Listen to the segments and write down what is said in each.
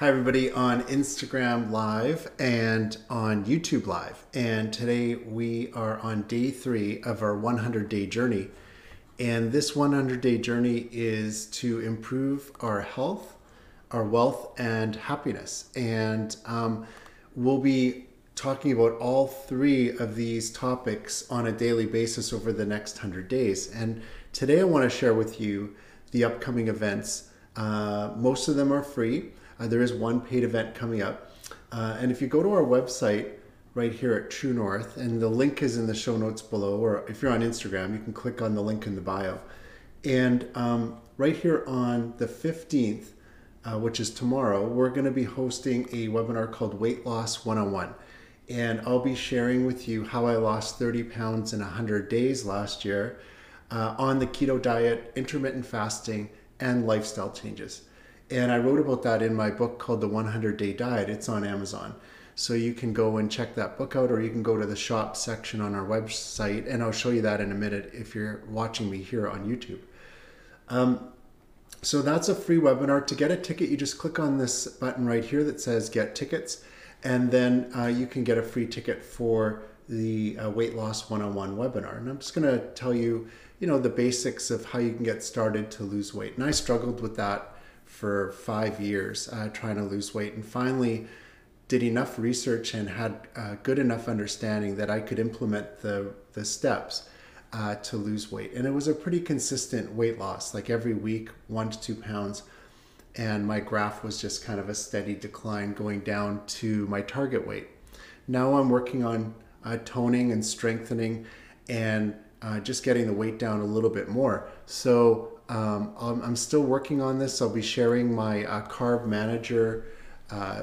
Hi, everybody on Instagram Live and on YouTube Live. And today we are on day three of our 100 day journey. And this 100 day journey is to improve our health, our wealth, and happiness. And um, we'll be talking about all three of these topics on a daily basis over the next 100 days. And today I want to share with you the upcoming events. Uh, most of them are free uh, there is one paid event coming up. Uh, and if you go to our website right here at True North, and the link is in the show notes below, or if you're on Instagram, you can click on the link in the bio. And um, right here on the 15th, uh, which is tomorrow, we're going to be hosting a webinar called Weight Loss 101. And I'll be sharing with you how I lost 30 pounds in 100 days last year uh, on the keto diet, intermittent fasting, and lifestyle changes. And I wrote about that in my book called The 100 Day Diet. It's on Amazon. So you can go and check that book out, or you can go to the shop section on our website, and I'll show you that in a minute if you're watching me here on YouTube. Um, so that's a free webinar. To get a ticket, you just click on this button right here that says Get Tickets, and then uh, you can get a free ticket for the uh, Weight Loss 101 webinar. And I'm just going to tell you, you know, the basics of how you can get started to lose weight. And I struggled with that for five years uh, trying to lose weight and finally did enough research and had uh, good enough understanding that I could implement the, the steps uh, to lose weight. And it was a pretty consistent weight loss, like every week, one to two pounds. And my graph was just kind of a steady decline going down to my target weight. Now I'm working on uh, toning and strengthening and uh, just getting the weight down a little bit more. So um, I'm still working on this. I'll be sharing my uh, Carb Manager uh,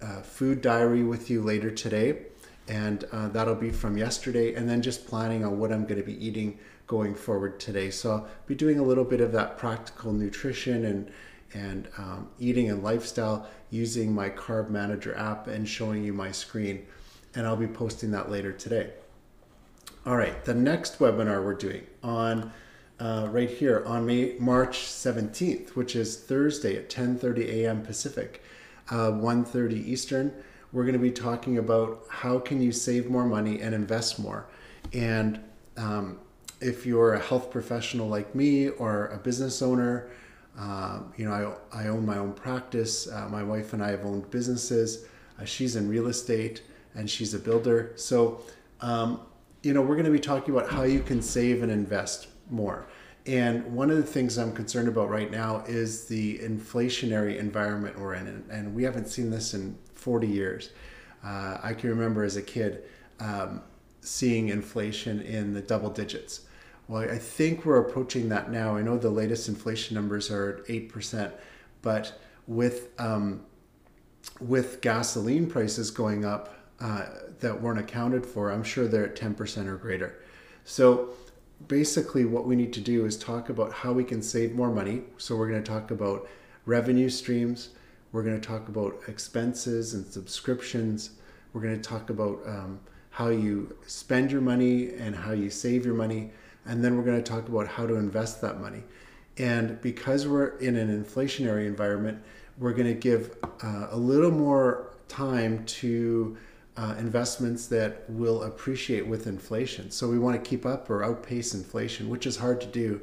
uh, food diary with you later today. And uh, that'll be from yesterday. And then just planning on what I'm going to be eating going forward today. So I'll be doing a little bit of that practical nutrition and and um, eating and lifestyle using my Carb Manager app and showing you my screen. And I'll be posting that later today. All right, the next webinar we're doing on uh, right here on May, March 17th, which is Thursday at 10:30 a.m. Pacific, uh, 1:30 Eastern. We're going to be talking about how can you save more money and invest more. And um, if you're a health professional like me or a business owner, uh, you know, I, I own my own practice. Uh, my wife and I have owned businesses. Uh, she's in real estate and she's a builder. So, um, you know, we're going to be talking about how you can save and invest more. And one of the things I'm concerned about right now is the inflationary environment we're in. And we haven't seen this in 40 years. Uh, I can remember as a kid um, seeing inflation in the double digits. Well, I think we're approaching that now. I know the latest inflation numbers are at 8%, but with, um, with gasoline prices going up uh, that weren't accounted for, I'm sure they're at 10% or greater. So basically what we need to do is talk about how we can save more money. So we're going to talk about revenue streams. We're going to talk about expenses and subscriptions. We're going to talk about um, how you spend your money and how you save your money. And then we're going to talk about how to invest that money. And because we're in an inflationary environment, we're going to give uh, a little more time to uh, investments that will appreciate with inflation. So we want to keep up or outpace inflation, which is hard to do.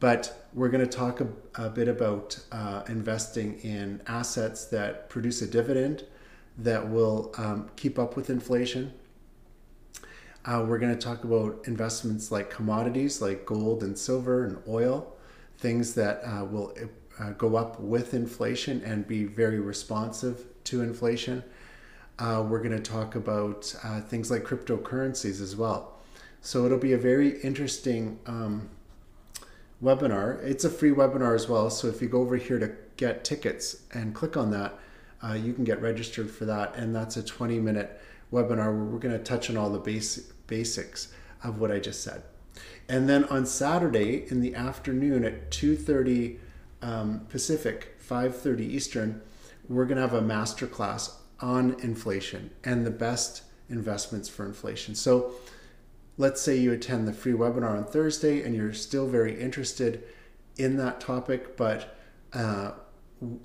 But we're going to talk a, a bit about uh, investing in assets that produce a dividend that will um, keep up with inflation. Uh, we're going to talk about investments like commodities like gold and silver and oil, things that uh, will uh, go up with inflation and be very responsive to inflation uh, we're going to talk about uh, things like cryptocurrencies as well. So it'll be a very interesting um, webinar. It's a free webinar as well. So if you go over here to get tickets and click on that, uh, you can get registered for that. And that's a 20 minute webinar where we're going to touch on all the basic, basics of what I just said. And then on Saturday in the afternoon at 2.30 um, Pacific, 5.30 Eastern, we're going to have a masterclass on inflation and the best investments for inflation. So let's say you attend the free webinar on Thursday and you're still very interested in that topic, but uh,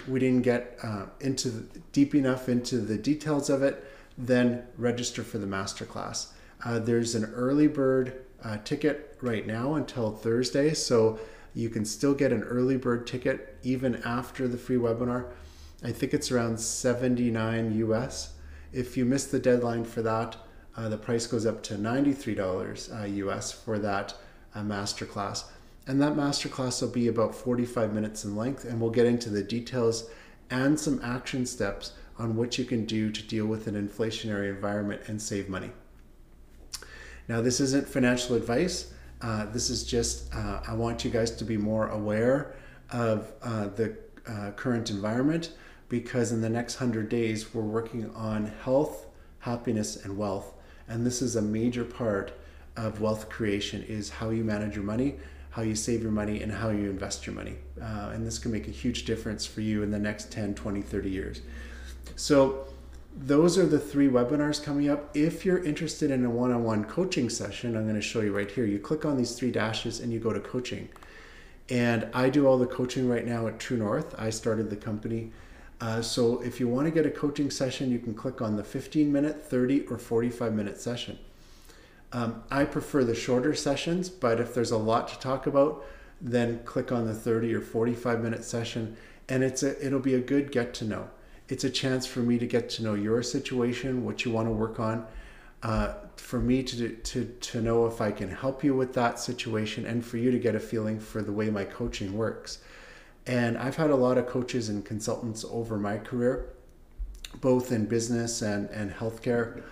we didn't get uh, into the, deep enough into the details of it, then register for the masterclass. Uh, there's an early bird uh, ticket right now until Thursday, so you can still get an early bird ticket even after the free webinar. I think it's around 79 US. If you miss the deadline for that, uh, the price goes up to $93 uh, US for that uh, masterclass. And that masterclass will be about 45 minutes in length, and we'll get into the details and some action steps on what you can do to deal with an inflationary environment and save money. Now, this isn't financial advice. Uh, this is just, uh, I want you guys to be more aware of uh, the uh, current environment because in the next 100 days, we're working on health, happiness, and wealth. And this is a major part of wealth creation is how you manage your money, how you save your money, and how you invest your money. Uh, and this can make a huge difference for you in the next 10, 20, 30 years. So those are the three webinars coming up. If you're interested in a one-on-one coaching session, I'm going to show you right here. You click on these three dashes and you go to coaching. And I do all the coaching right now at True North. I started the company. Uh, so if you want to get a coaching session, you can click on the 15 minute, 30, or 45 minute session. Um, I prefer the shorter sessions, but if there's a lot to talk about, then click on the 30 or 45 minute session and it's a, it'll be a good get to know it's a chance for me to get to know your situation, what you want to work on, uh, for me to, to, to know if I can help you with that situation, and for you to get a feeling for the way my coaching works. And I've had a lot of coaches and consultants over my career, both in business and, and healthcare.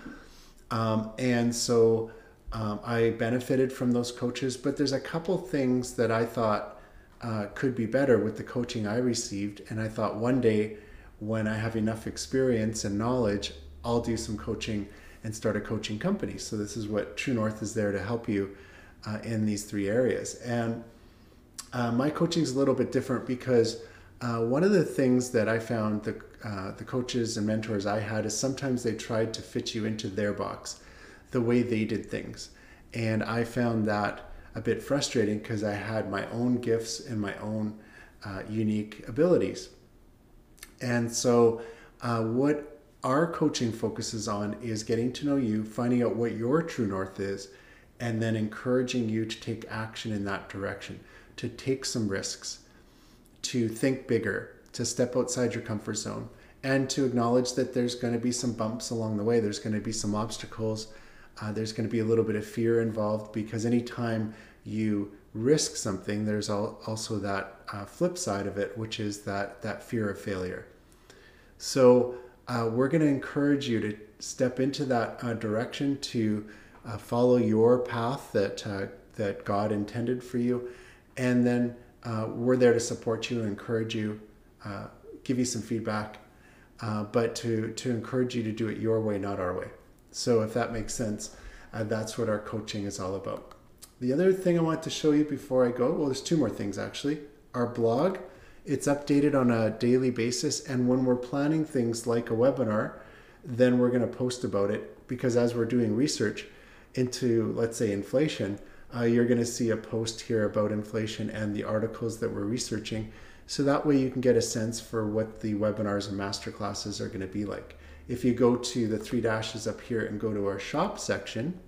Um, and so um, I benefited from those coaches, but there's a couple things that I thought uh, could be better with the coaching I received. And I thought one day, when I have enough experience and knowledge, I'll do some coaching and start a coaching company. So this is what True North is there to help you uh, in these three areas. And uh, my coaching is a little bit different because uh, one of the things that I found the uh, the coaches and mentors I had is sometimes they tried to fit you into their box, the way they did things, and I found that a bit frustrating because I had my own gifts and my own uh, unique abilities. And so, uh, what our coaching focuses on is getting to know you, finding out what your true north is, and then encouraging you to take action in that direction, to take some risks, to think bigger, to step outside your comfort zone, and to acknowledge that there's going to be some bumps along the way. There's going to be some obstacles. Uh, there's going to be a little bit of fear involved because anytime you risk something, there's also that uh, flip side of it, which is that that fear of failure. So uh, we're going to encourage you to step into that uh, direction to uh, follow your path that uh, that God intended for you, and then uh, we're there to support you, encourage you, uh, give you some feedback, but to to encourage you to do it your way, not our way. So if that makes sense, that's what our coaching is all about. The other thing I want to show you before I go, well, there's two more things actually. Our blog it's updated on a daily basis. And when we're planning things like a webinar, then we're going to post about it because as we're doing research into, let's say, inflation, uh, you're going to see a post here about inflation and the articles that we're researching. So that way you can get a sense for what the webinars and masterclasses are going to be like. If you go to the three dashes up here and go to our shop section,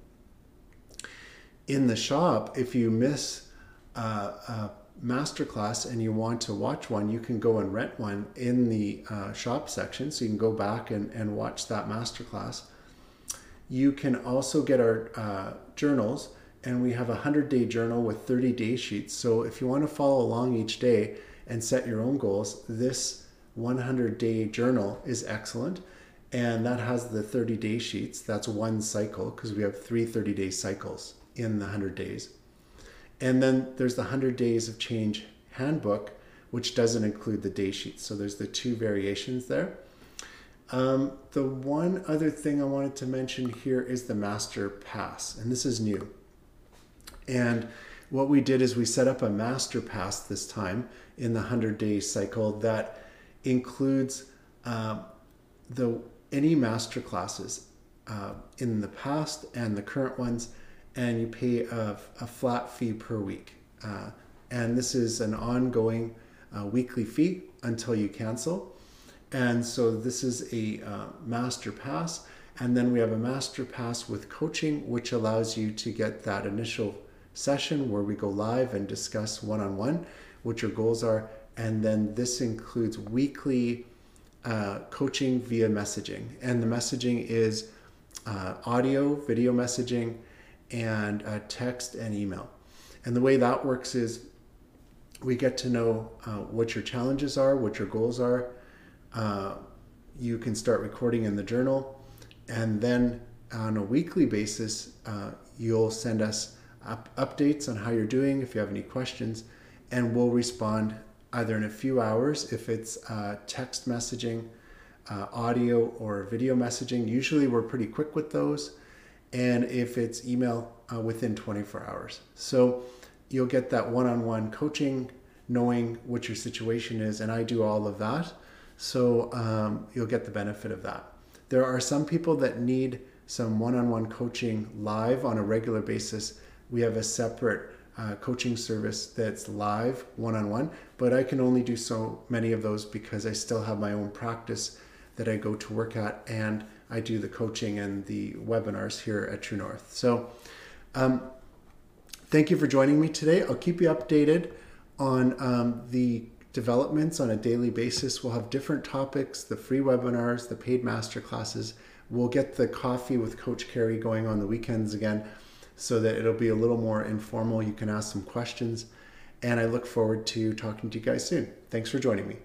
in the shop, if you miss a, uh, masterclass and you want to watch one, you can go and rent one in the uh, shop section. So you can go back and, and watch that masterclass. You can also get our uh, journals, and we have a 100 day journal with 30 day sheets. So if you want to follow along each day and set your own goals, this 100 day journal is excellent. And that has the 30 day sheets. That's one cycle because we have three 30 day cycles in the 100 days. And then there's the 100 Days of Change handbook, which doesn't include the day sheets. So there's the two variations there. Um, the one other thing I wanted to mention here is the Master Pass, and this is new. And what we did is we set up a Master Pass this time in the 100 day cycle that includes uh, the any master classes uh, in the past and the current ones and you pay a, a flat fee per week. Uh, and this is an ongoing uh, weekly fee until you cancel. And so this is a uh, master pass. And then we have a master pass with coaching, which allows you to get that initial session where we go live and discuss one on one what your goals are. And then this includes weekly uh, coaching via messaging. And the messaging is uh, audio, video messaging, and uh, text and email. And the way that works is we get to know uh, what your challenges are, what your goals are. Uh, you can start recording in the journal, and then on a weekly basis, uh, you'll send us up- updates on how you're doing if you have any questions, and we'll respond either in a few hours if it's uh, text messaging, uh, audio, or video messaging. Usually, we're pretty quick with those, and if it's email, uh, within 24 hours. So you'll get that one-on-one coaching knowing what your situation is and i do all of that so um, you'll get the benefit of that there are some people that need some one-on-one coaching live on a regular basis we have a separate uh, coaching service that's live one-on-one but i can only do so many of those because i still have my own practice that i go to work at and i do the coaching and the webinars here at true north so um, thank you for joining me today. I'll keep you updated on um, the developments on a daily basis. We'll have different topics, the free webinars, the paid master classes. We'll get the coffee with Coach Carey going on the weekends again so that it'll be a little more informal. You can ask some questions. And I look forward to talking to you guys soon. Thanks for joining me.